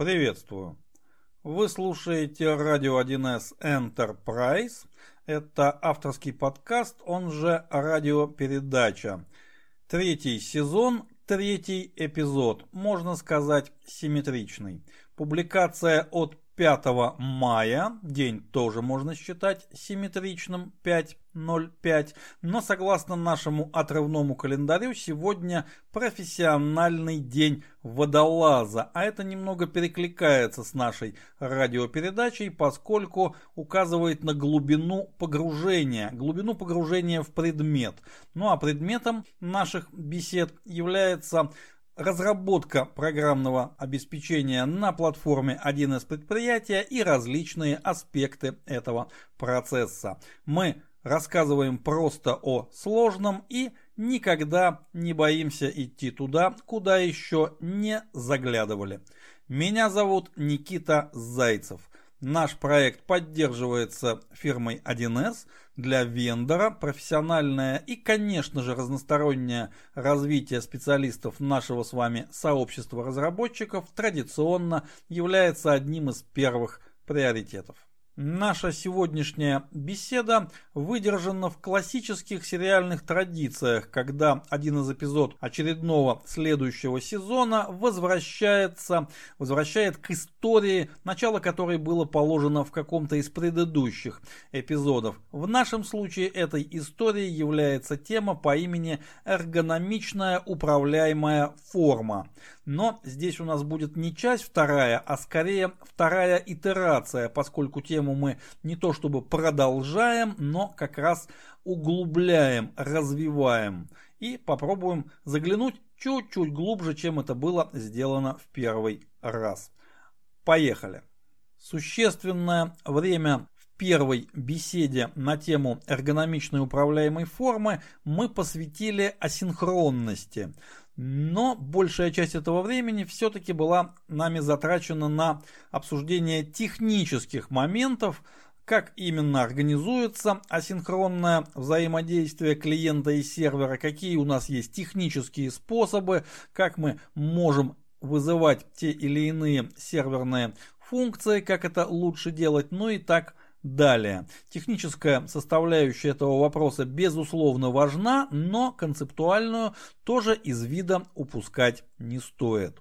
Приветствую. Вы слушаете радио 1С Enterprise. Это авторский подкаст, он же радиопередача. Третий сезон, третий эпизод, можно сказать симметричный. Публикация от 5 мая, день тоже можно считать симметричным, 5.05, но согласно нашему отрывному календарю, сегодня профессиональный день водолаза, а это немного перекликается с нашей радиопередачей, поскольку указывает на глубину погружения, глубину погружения в предмет. Ну а предметом наших бесед является разработка программного обеспечения на платформе 1С предприятия и различные аспекты этого процесса. Мы рассказываем просто о сложном и никогда не боимся идти туда, куда еще не заглядывали. Меня зовут Никита Зайцев. Наш проект поддерживается фирмой 1С для вендора, профессиональное и, конечно же, разностороннее развитие специалистов нашего с вами сообщества разработчиков традиционно является одним из первых приоритетов. Наша сегодняшняя беседа выдержана в классических сериальных традициях, когда один из эпизод очередного следующего сезона возвращается, возвращает к истории, начало которой было положено в каком-то из предыдущих эпизодов. В нашем случае этой историей является тема по имени «Эргономичная управляемая форма». Но здесь у нас будет не часть вторая, а скорее вторая итерация, поскольку тему мы не то чтобы продолжаем, но как раз углубляем, развиваем. И попробуем заглянуть чуть-чуть глубже, чем это было сделано в первый раз. Поехали. Существенное время первой беседе на тему эргономичной управляемой формы мы посвятили асинхронности. Но большая часть этого времени все-таки была нами затрачена на обсуждение технических моментов, как именно организуется асинхронное взаимодействие клиента и сервера, какие у нас есть технические способы, как мы можем вызывать те или иные серверные функции, как это лучше делать, ну и так Далее. Техническая составляющая этого вопроса безусловно важна, но концептуальную тоже из вида упускать не стоит.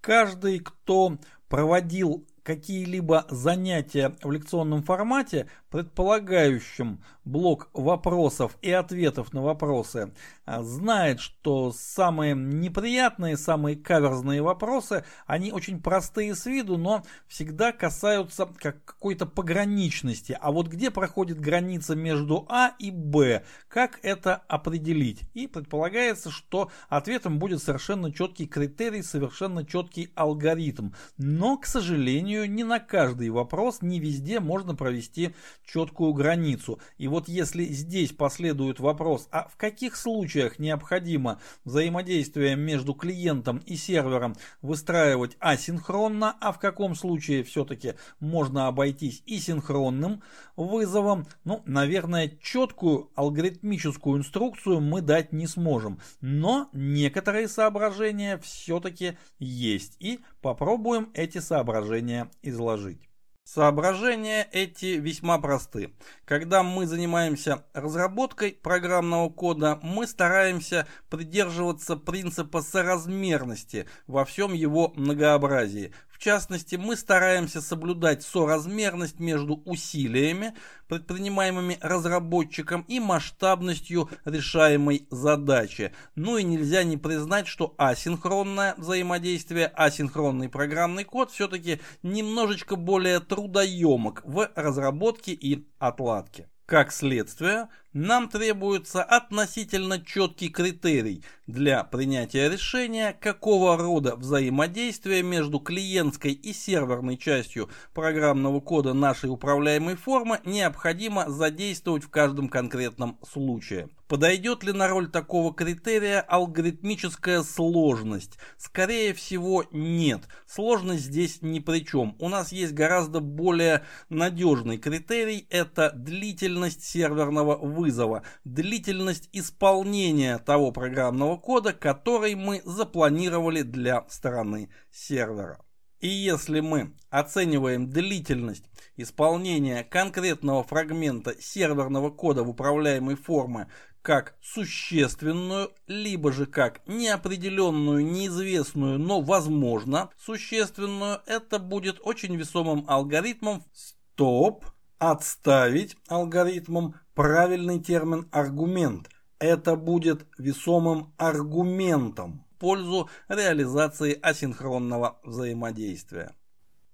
Каждый, кто проводил какие-либо занятия в лекционном формате, предполагающим блок вопросов и ответов на вопросы, а, знает, что самые неприятные, самые каверзные вопросы, они очень простые с виду, но всегда касаются как какой-то пограничности. А вот где проходит граница между А и Б, как это определить? И предполагается, что ответом будет совершенно четкий критерий, совершенно четкий алгоритм. Но, к сожалению, не на каждый вопрос, не везде можно провести четкую границу. И вот если здесь последует вопрос, а в каких случаях необходимо взаимодействие между клиентом и сервером выстраивать асинхронно, а в каком случае все-таки можно обойтись и синхронным вызовом, ну, наверное, четкую алгоритмическую инструкцию мы дать не сможем. Но некоторые соображения все-таки есть. И попробуем эти соображения изложить. Соображения эти весьма просты. Когда мы занимаемся разработкой программного кода, мы стараемся придерживаться принципа соразмерности во всем его многообразии. В частности, мы стараемся соблюдать соразмерность между усилиями, предпринимаемыми разработчиком, и масштабностью решаемой задачи. Ну и нельзя не признать, что асинхронное взаимодействие, асинхронный программный код все-таки немножечко более трудоемок в разработке и отладке. Как следствие, нам требуется относительно четкий критерий для принятия решения, какого рода взаимодействие между клиентской и серверной частью программного кода нашей управляемой формы необходимо задействовать в каждом конкретном случае. Подойдет ли на роль такого критерия алгоритмическая сложность? Скорее всего нет. Сложность здесь ни при чем. У нас есть гораздо более надежный критерий, это длительность серверного вызова длительность исполнения того программного кода, который мы запланировали для стороны сервера. И если мы оцениваем длительность исполнения конкретного фрагмента серверного кода в управляемой форме как существенную, либо же как неопределенную, неизвестную, но возможно существенную, это будет очень весомым алгоритмом. Стоп, отставить алгоритмом правильный термин аргумент. Это будет весомым аргументом в пользу реализации асинхронного взаимодействия.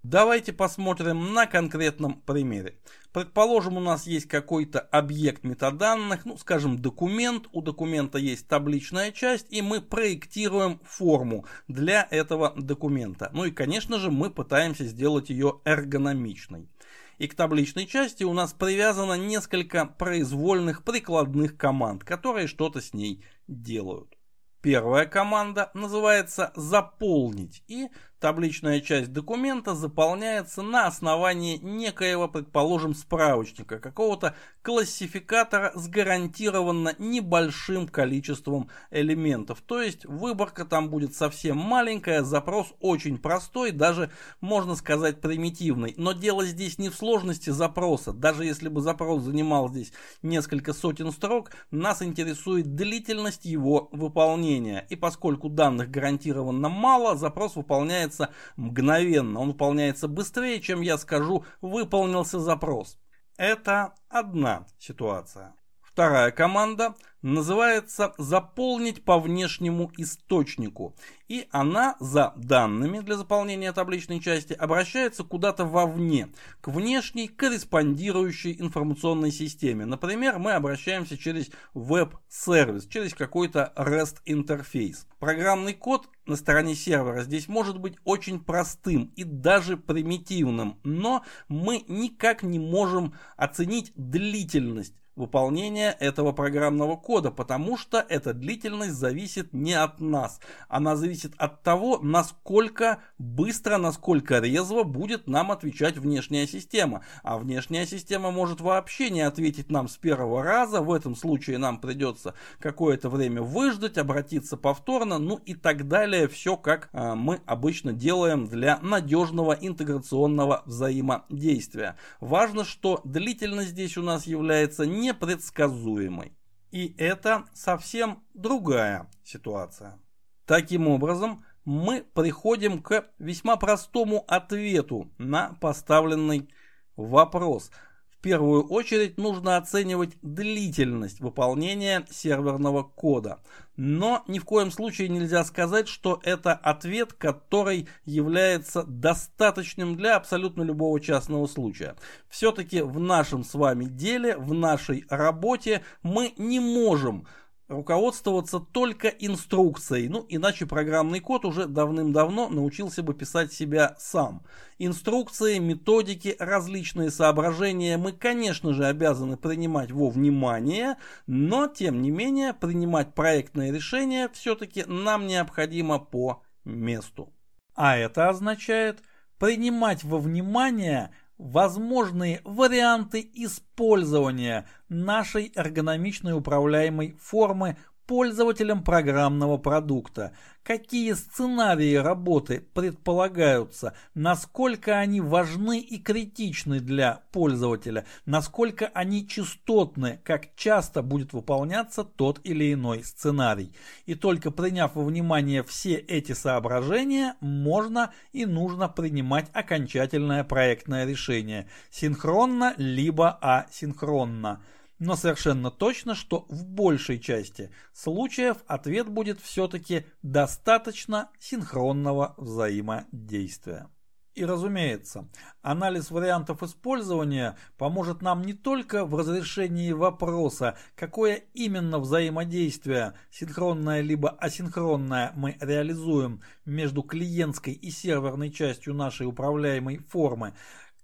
Давайте посмотрим на конкретном примере. Предположим, у нас есть какой-то объект метаданных, ну, скажем, документ. У документа есть табличная часть, и мы проектируем форму для этого документа. Ну и, конечно же, мы пытаемся сделать ее эргономичной. И к табличной части у нас привязано несколько произвольных прикладных команд, которые что-то с ней делают. Первая команда называется «заполнить» и Табличная часть документа заполняется на основании некоего, предположим, справочника, какого-то классификатора с гарантированно небольшим количеством элементов. То есть выборка там будет совсем маленькая, запрос очень простой, даже можно сказать примитивный. Но дело здесь не в сложности запроса. Даже если бы запрос занимал здесь несколько сотен строк, нас интересует длительность его выполнения. И поскольку данных гарантированно мало, запрос выполняется выполняется мгновенно. Он выполняется быстрее, чем я скажу «выполнился запрос». Это одна ситуация. Вторая команда называется «Заполнить по внешнему источнику». И она за данными для заполнения табличной части обращается куда-то вовне, к внешней корреспондирующей информационной системе. Например, мы обращаемся через веб-сервис, через какой-то REST-интерфейс. Программный код на стороне сервера здесь может быть очень простым и даже примитивным, но мы никак не можем оценить длительность выполнения этого программного кода, потому что эта длительность зависит не от нас. Она зависит от того, насколько быстро, насколько резво будет нам отвечать внешняя система. А внешняя система может вообще не ответить нам с первого раза. В этом случае нам придется какое-то время выждать, обратиться повторно, ну и так далее. Все как э, мы обычно делаем для надежного интеграционного взаимодействия. Важно, что длительность здесь у нас является не непредсказуемой. И это совсем другая ситуация. Таким образом, мы приходим к весьма простому ответу на поставленный вопрос – первую очередь нужно оценивать длительность выполнения серверного кода. Но ни в коем случае нельзя сказать, что это ответ, который является достаточным для абсолютно любого частного случая. Все-таки в нашем с вами деле, в нашей работе мы не можем руководствоваться только инструкцией. Ну, иначе программный код уже давным-давно научился бы писать себя сам. Инструкции, методики, различные соображения мы, конечно же, обязаны принимать во внимание, но, тем не менее, принимать проектные решения все-таки нам необходимо по месту. А это означает принимать во внимание возможные варианты использования нашей эргономичной управляемой формы пользователям программного продукта, какие сценарии работы предполагаются, насколько они важны и критичны для пользователя, насколько они частотны, как часто будет выполняться тот или иной сценарий. И только приняв во внимание все эти соображения, можно и нужно принимать окончательное проектное решение, синхронно либо асинхронно но совершенно точно, что в большей части случаев ответ будет все-таки достаточно синхронного взаимодействия. И разумеется, анализ вариантов использования поможет нам не только в разрешении вопроса, какое именно взаимодействие, синхронное либо асинхронное, мы реализуем между клиентской и серверной частью нашей управляемой формы,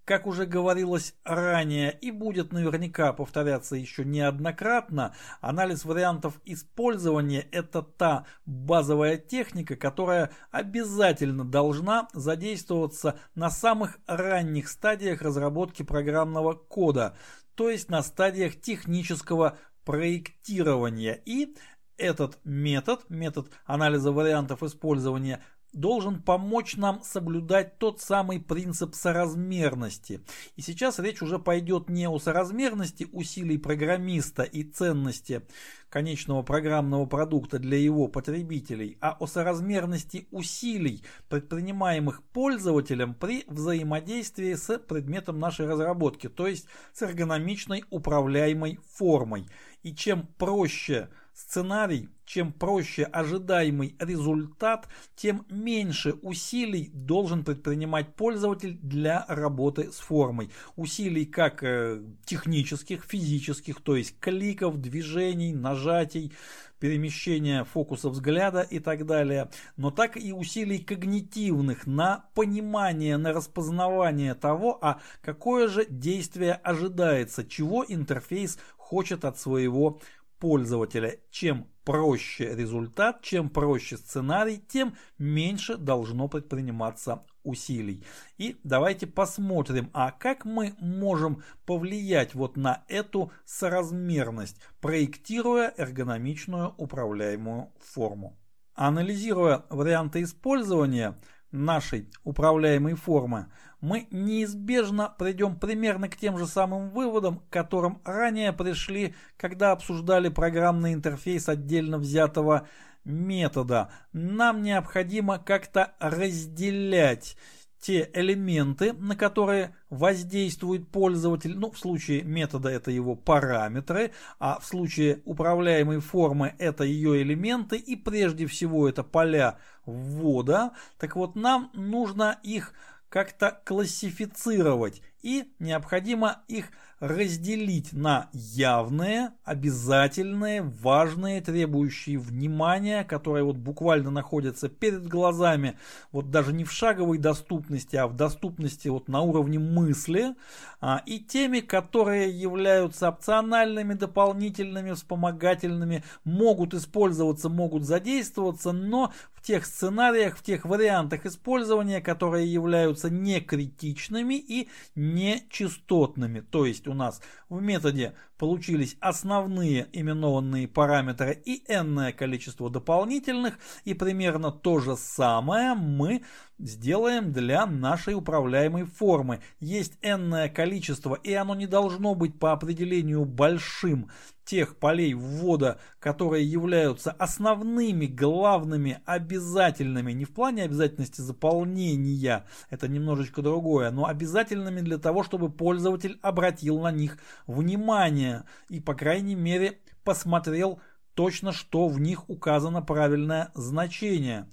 как уже говорилось ранее и будет наверняка повторяться еще неоднократно, анализ вариантов использования – это та базовая техника, которая обязательно должна задействоваться на самых ранних стадиях разработки программного кода, то есть на стадиях технического проектирования. И этот метод, метод анализа вариантов использования, должен помочь нам соблюдать тот самый принцип соразмерности. И сейчас речь уже пойдет не о соразмерности усилий программиста и ценности конечного программного продукта для его потребителей, а о соразмерности усилий, предпринимаемых пользователем при взаимодействии с предметом нашей разработки, то есть с эргономичной управляемой формой. И чем проще сценарий, чем проще ожидаемый результат, тем меньше усилий должен предпринимать пользователь для работы с формой. Усилий как э, технических, физических, то есть кликов, движений, нажатий, перемещения фокуса взгляда и так далее, но так и усилий когнитивных на понимание, на распознавание того, а какое же действие ожидается, чего интерфейс хочет от своего пользователя. Чем проще результат, чем проще сценарий, тем меньше должно предприниматься усилий. И давайте посмотрим, а как мы можем повлиять вот на эту соразмерность, проектируя эргономичную управляемую форму. Анализируя варианты использования нашей управляемой формы, мы неизбежно придем примерно к тем же самым выводам, к которым ранее пришли, когда обсуждали программный интерфейс отдельно взятого метода. Нам необходимо как-то разделять те элементы, на которые воздействует пользователь, ну в случае метода это его параметры, а в случае управляемой формы это ее элементы и прежде всего это поля ввода. Так вот нам нужно их как-то классифицировать и необходимо их разделить на явные, обязательные, важные, требующие внимания, которые вот буквально находятся перед глазами, вот даже не в шаговой доступности, а в доступности вот на уровне мысли, а, и теми, которые являются опциональными, дополнительными, вспомогательными, могут использоваться, могут задействоваться, но в тех сценариях, в тех вариантах использования, которые являются не критичными и нечастотными. То есть у нас в методе получились основные именованные параметры и n количество дополнительных, и примерно то же самое мы сделаем для нашей управляемой формы. Есть n количество, и оно не должно быть по определению большим тех полей ввода, которые являются основными, главными, обязательными, не в плане обязательности заполнения, это немножечко другое, но обязательными для того, чтобы пользователь обратил на них внимание и, по крайней мере, посмотрел точно, что в них указано правильное значение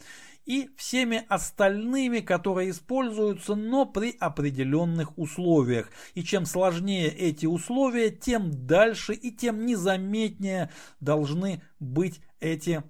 и всеми остальными, которые используются, но при определенных условиях. И чем сложнее эти условия, тем дальше и тем незаметнее должны быть эти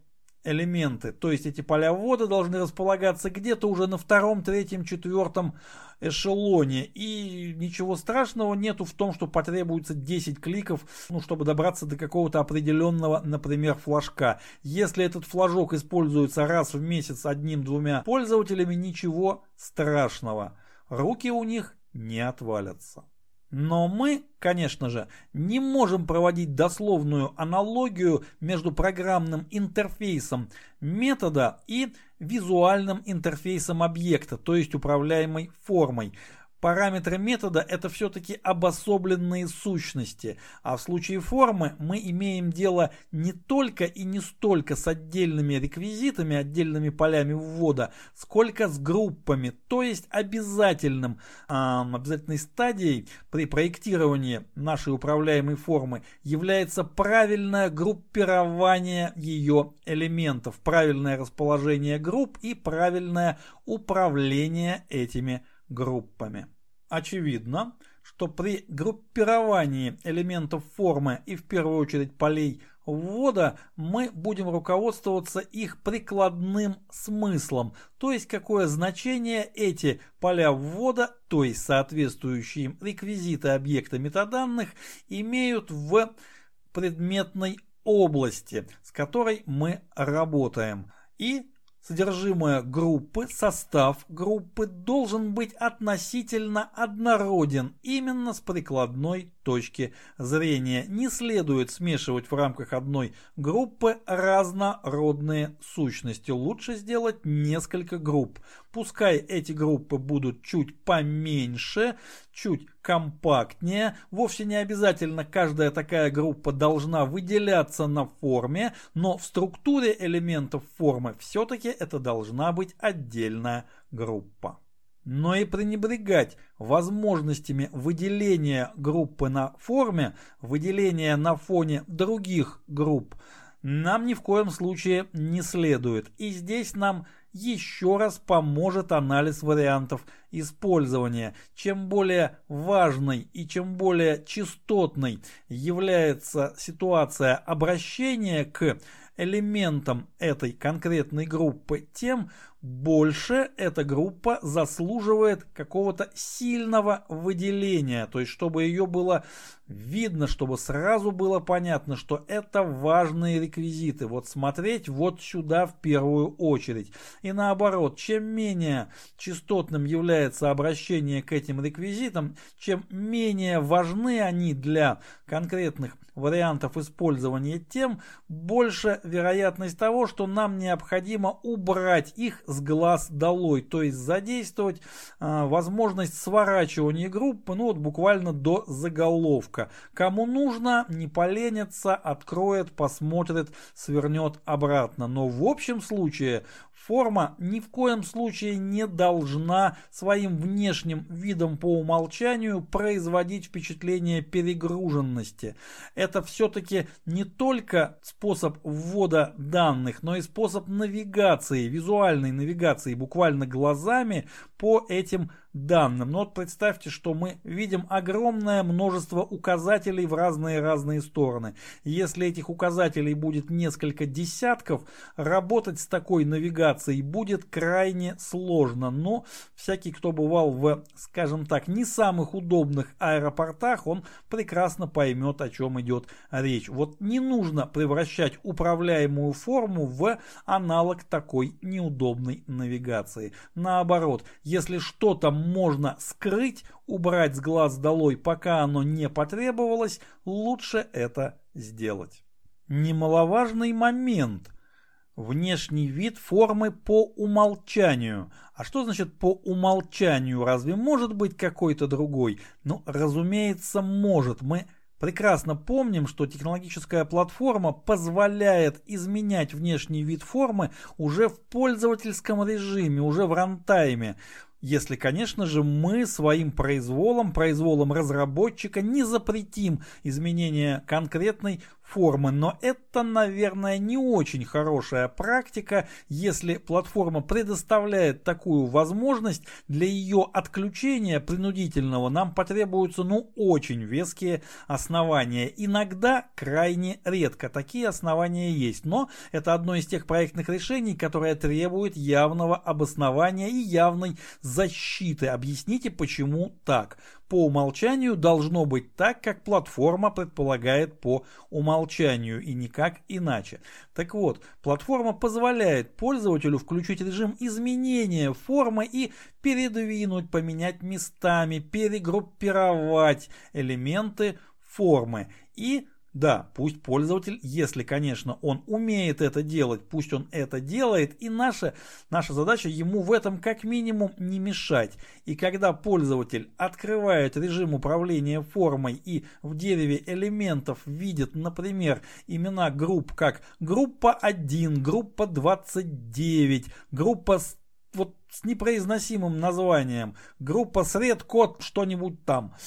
элементы. То есть эти поля ввода должны располагаться где-то уже на втором, третьем, четвертом эшелоне. И ничего страшного нету в том, что потребуется 10 кликов, ну, чтобы добраться до какого-то определенного, например, флажка. Если этот флажок используется раз в месяц одним-двумя пользователями, ничего страшного. Руки у них не отвалятся. Но мы, конечно же, не можем проводить дословную аналогию между программным интерфейсом метода и визуальным интерфейсом объекта, то есть управляемой формой. Параметры метода это все-таки обособленные сущности, а в случае формы мы имеем дело не только и не столько с отдельными реквизитами, отдельными полями ввода, сколько с группами, то есть обязательным, э, обязательной стадией при проектировании нашей управляемой формы является правильное группирование ее элементов, правильное расположение групп и правильное управление этими элементами группами. Очевидно, что при группировании элементов формы и в первую очередь полей ввода мы будем руководствоваться их прикладным смыслом, то есть какое значение эти поля ввода, то есть соответствующие реквизиты объекта метаданных, имеют в предметной области, с которой мы работаем. И Содержимое группы, состав группы должен быть относительно однороден именно с прикладной точки зрения. Не следует смешивать в рамках одной группы разнородные сущности. Лучше сделать несколько групп. Пускай эти группы будут чуть поменьше, чуть компактнее. Вовсе не обязательно каждая такая группа должна выделяться на форме, но в структуре элементов формы все-таки это должна быть отдельная группа но и пренебрегать возможностями выделения группы на форме, выделения на фоне других групп, нам ни в коем случае не следует. И здесь нам еще раз поможет анализ вариантов использования. Чем более важной и чем более частотной является ситуация обращения к элементам этой конкретной группы, тем больше эта группа заслуживает какого-то сильного выделения, то есть чтобы ее было видно, чтобы сразу было понятно, что это важные реквизиты. Вот смотреть вот сюда в первую очередь. И наоборот, чем менее частотным является обращение к этим реквизитам, чем менее важны они для конкретных вариантов использования, тем больше вероятность того, что нам необходимо убрать их с глаз долой, то есть задействовать э, возможность сворачивания группы, ну вот буквально до заголовка. Кому нужно, не поленится, откроет, посмотрит, свернет обратно. Но в общем случае Форма ни в коем случае не должна своим внешним видом по умолчанию производить впечатление перегруженности. Это все-таки не только способ ввода данных, но и способ навигации, визуальной навигации, буквально глазами по этим данным. Но вот представьте, что мы видим огромное множество указателей в разные-разные стороны. Если этих указателей будет несколько десятков, работать с такой навигацией будет крайне сложно. Но всякий, кто бывал в, скажем так, не самых удобных аэропортах, он прекрасно поймет, о чем идет речь. Вот не нужно превращать управляемую форму в аналог такой неудобной навигации. Наоборот, если что-то можно скрыть, убрать с глаз долой, пока оно не потребовалось, лучше это сделать. Немаловажный момент. Внешний вид формы по умолчанию. А что значит по умолчанию? Разве может быть какой-то другой? Ну, разумеется, может. Мы Прекрасно помним, что технологическая платформа позволяет изменять внешний вид формы уже в пользовательском режиме, уже в рантайме. Если, конечно же, мы своим произволом, произволом разработчика не запретим изменение конкретной формы, но это, наверное, не очень хорошая практика, если платформа предоставляет такую возможность, для ее отключения принудительного нам потребуются, ну, очень веские основания. Иногда крайне редко такие основания есть, но это одно из тех проектных решений, которое требует явного обоснования и явной защиты. Объясните, почему так по умолчанию должно быть так, как платформа предполагает по умолчанию и никак иначе. Так вот, платформа позволяет пользователю включить режим изменения формы и передвинуть, поменять местами, перегруппировать элементы формы и да, пусть пользователь, если, конечно, он умеет это делать, пусть он это делает, и наша, наша задача ему в этом как минимум не мешать. И когда пользователь открывает режим управления формой и в дереве элементов видит, например, имена групп как группа 1, группа 29, группа вот с непроизносимым названием, группа сред код что-нибудь там –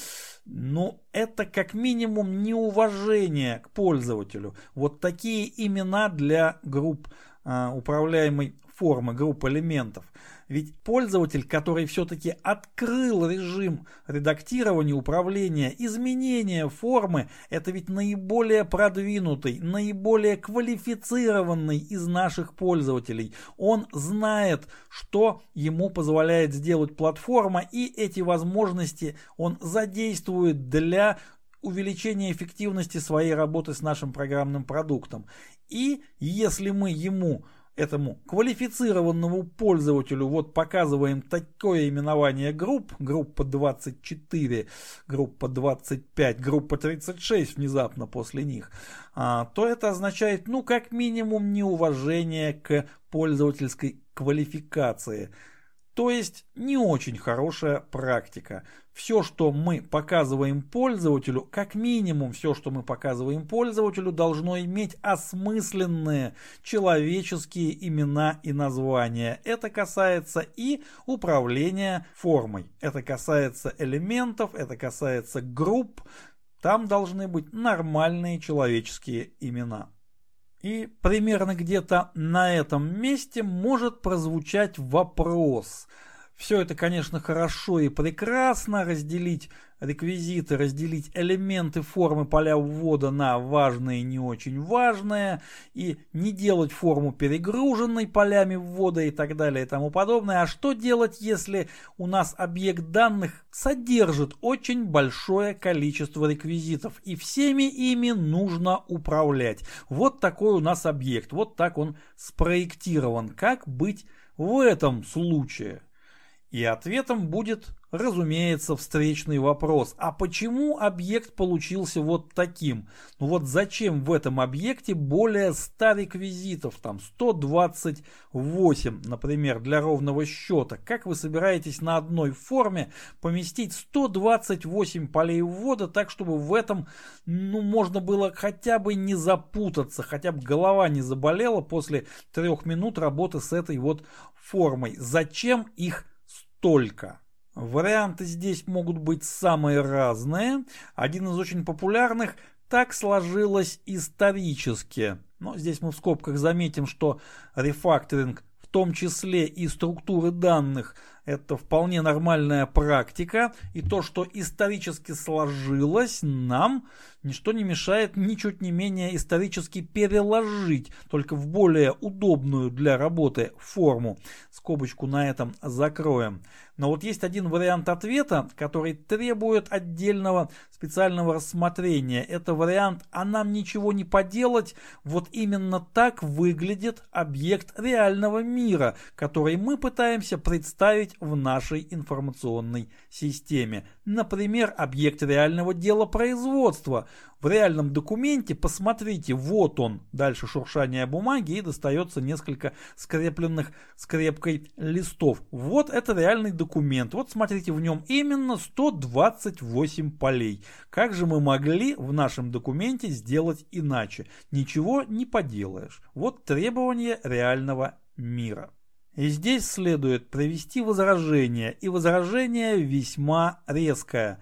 ну, это как минимум неуважение к пользователю. Вот такие имена для групп а, управляемой формы, групп элементов. Ведь пользователь, который все-таки открыл режим редактирования, управления, изменения формы, это ведь наиболее продвинутый, наиболее квалифицированный из наших пользователей. Он знает, что ему позволяет сделать платформа, и эти возможности он задействует для увеличения эффективности своей работы с нашим программным продуктом. И если мы ему этому квалифицированному пользователю. Вот показываем такое именование групп, группа 24, группа 25, группа 36 внезапно после них, а, то это означает, ну, как минимум, неуважение к пользовательской квалификации – то есть не очень хорошая практика. Все, что мы показываем пользователю, как минимум все, что мы показываем пользователю, должно иметь осмысленные человеческие имена и названия. Это касается и управления формой. Это касается элементов, это касается групп. Там должны быть нормальные человеческие имена. И примерно где-то на этом месте может прозвучать вопрос. Все это, конечно, хорошо и прекрасно, разделить реквизиты, разделить элементы формы поля ввода на важные и не очень важные, и не делать форму перегруженной полями ввода и так далее и тому подобное. А что делать, если у нас объект данных содержит очень большое количество реквизитов, и всеми ими нужно управлять? Вот такой у нас объект, вот так он спроектирован. Как быть в этом случае? И ответом будет разумеется, встречный вопрос. А почему объект получился вот таким? Ну вот зачем в этом объекте более 100 реквизитов, там 128, например, для ровного счета? Как вы собираетесь на одной форме поместить 128 полей ввода так, чтобы в этом ну, можно было хотя бы не запутаться, хотя бы голова не заболела после трех минут работы с этой вот формой? Зачем их столько? Варианты здесь могут быть самые разные. Один из очень популярных так сложилось исторически. Но здесь мы в скобках заметим, что рефакторинг в том числе и структуры данных это вполне нормальная практика. И то, что исторически сложилось, нам ничто не мешает ничуть не менее исторически переложить, только в более удобную для работы форму. Скобочку на этом закроем. Но вот есть один вариант ответа, который требует отдельного специального рассмотрения. Это вариант «а нам ничего не поделать». Вот именно так выглядит объект реального мира, который мы пытаемся представить в нашей информационной системе. Например, объект реального дела производства. В реальном документе посмотрите, вот он, дальше шуршание бумаги и достается несколько скрепленных скрепкой листов. Вот это реальный документ. Вот смотрите, в нем именно 128 полей. Как же мы могли в нашем документе сделать иначе? Ничего не поделаешь. Вот требования реального мира. И здесь следует провести возражение, и возражение весьма резкое.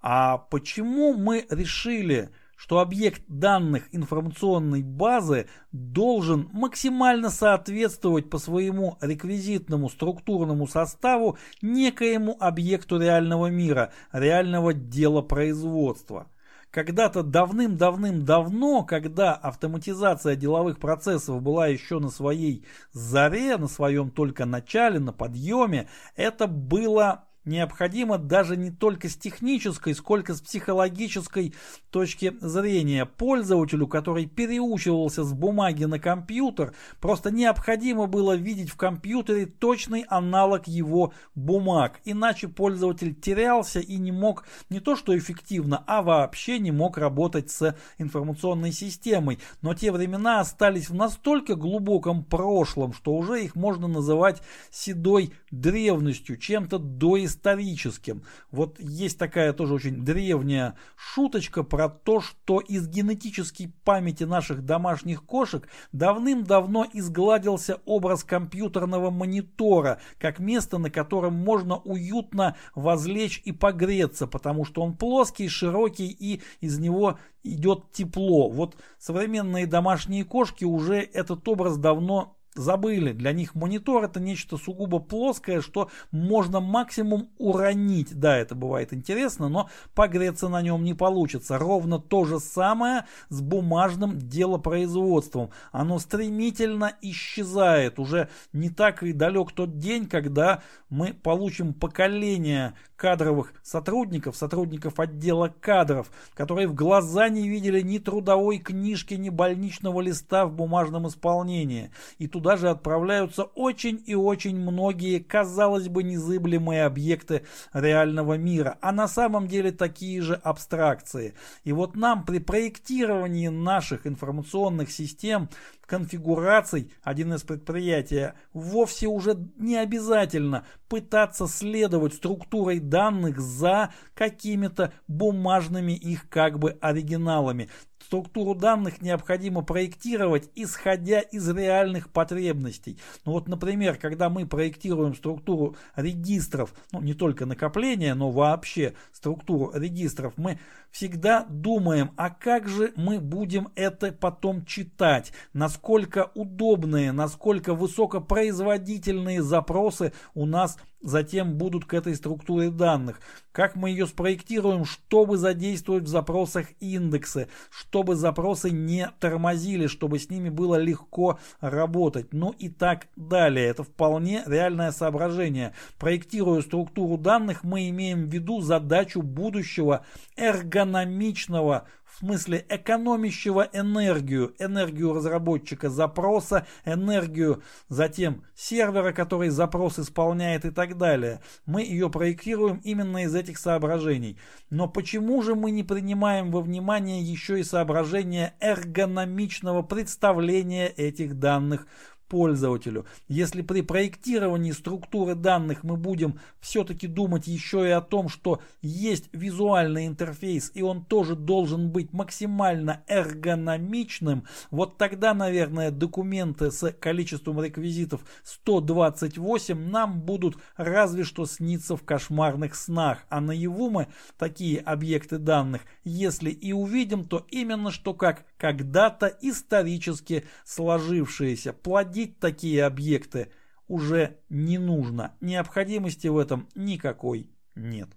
А почему мы решили, что объект данных информационной базы должен максимально соответствовать по своему реквизитному структурному составу некоему объекту реального мира, реального дела производства. Когда-то давным-давным-давно, когда автоматизация деловых процессов была еще на своей заре, на своем только начале, на подъеме, это было необходимо даже не только с технической, сколько с психологической точки зрения. Пользователю, который переучивался с бумаги на компьютер, просто необходимо было видеть в компьютере точный аналог его бумаг. Иначе пользователь терялся и не мог не то что эффективно, а вообще не мог работать с информационной системой. Но те времена остались в настолько глубоком прошлом, что уже их можно называть седой древностью, чем-то доисторическим историческим. Вот есть такая тоже очень древняя шуточка про то, что из генетической памяти наших домашних кошек давным-давно изгладился образ компьютерного монитора, как место, на котором можно уютно возлечь и погреться, потому что он плоский, широкий и из него идет тепло. Вот современные домашние кошки уже этот образ давно забыли. Для них монитор это нечто сугубо плоское, что можно максимум уронить. Да, это бывает интересно, но погреться на нем не получится. Ровно то же самое с бумажным делопроизводством. Оно стремительно исчезает. Уже не так и далек тот день, когда мы получим поколение кадровых сотрудников, сотрудников отдела кадров, которые в глаза не видели ни трудовой книжки, ни больничного листа в бумажном исполнении. И туда же отправляются очень и очень многие, казалось бы, незыблемые объекты реального мира, а на самом деле такие же абстракции. И вот нам при проектировании наших информационных систем конфигураций 1С предприятия вовсе уже не обязательно пытаться следовать структурой данных за какими-то бумажными их как бы оригиналами. Структуру данных необходимо проектировать, исходя из реальных потребностей. Ну вот, например, когда мы проектируем структуру регистров, ну не только накопления, но вообще структуру регистров, мы всегда думаем, а как же мы будем это потом читать, насколько удобные, насколько высокопроизводительные запросы у нас затем будут к этой структуре данных, как мы ее спроектируем, чтобы задействовать в запросах индексы, чтобы запросы не тормозили, чтобы с ними было легко работать, ну и так далее. Это вполне реальное соображение. Проектируя структуру данных, мы имеем в виду задачу будущего эргономичного в смысле экономящего энергию, энергию разработчика запроса, энергию затем сервера, который запрос исполняет и так далее. Мы ее проектируем именно из этих соображений. Но почему же мы не принимаем во внимание еще и соображения эргономичного представления этих данных пользователю. Если при проектировании структуры данных мы будем все-таки думать еще и о том, что есть визуальный интерфейс и он тоже должен быть максимально эргономичным, вот тогда, наверное, документы с количеством реквизитов 128 нам будут разве что сниться в кошмарных снах, а наяву мы такие объекты данных, если и увидим, то именно что как когда-то исторически сложившиеся. Плодить такие объекты уже не нужно. Необходимости в этом никакой нет.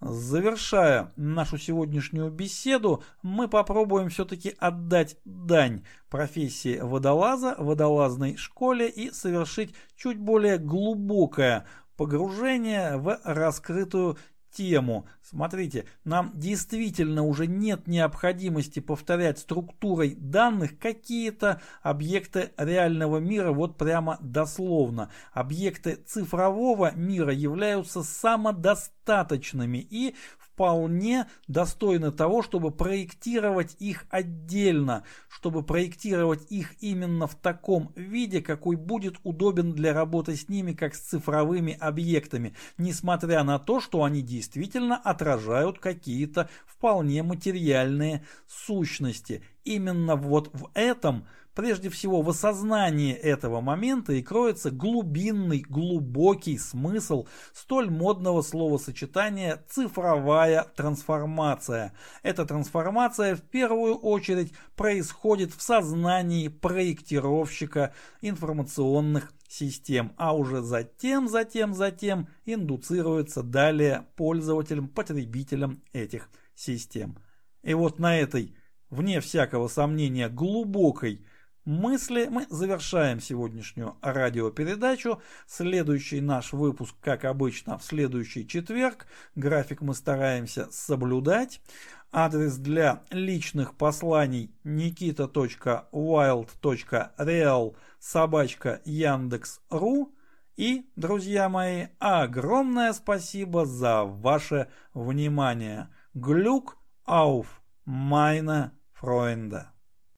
Завершая нашу сегодняшнюю беседу, мы попробуем все-таки отдать дань профессии водолаза, водолазной школе и совершить чуть более глубокое погружение в раскрытую тему. Смотрите, нам действительно уже нет необходимости повторять структурой данных какие-то объекты реального мира, вот прямо дословно. Объекты цифрового мира являются самодостаточными и вполне достойны того, чтобы проектировать их отдельно, чтобы проектировать их именно в таком виде, какой будет удобен для работы с ними, как с цифровыми объектами, несмотря на то, что они действительно отражают какие-то вполне материальные сущности. Именно вот в этом – Прежде всего в осознании этого момента и кроется глубинный, глубокий смысл столь модного словосочетания «цифровая трансформация». Эта трансформация в первую очередь происходит в сознании проектировщика информационных систем, а уже затем, затем, затем индуцируется далее пользователям, потребителям этих систем. И вот на этой, вне всякого сомнения, глубокой мысли мы завершаем сегодняшнюю радиопередачу. Следующий наш выпуск, как обычно, в следующий четверг. График мы стараемся соблюдать. Адрес для личных посланий nikita.wild.real собачка Яндекс.ру. И, друзья мои, огромное спасибо за ваше внимание. Глюк ауф, майна Фройнда.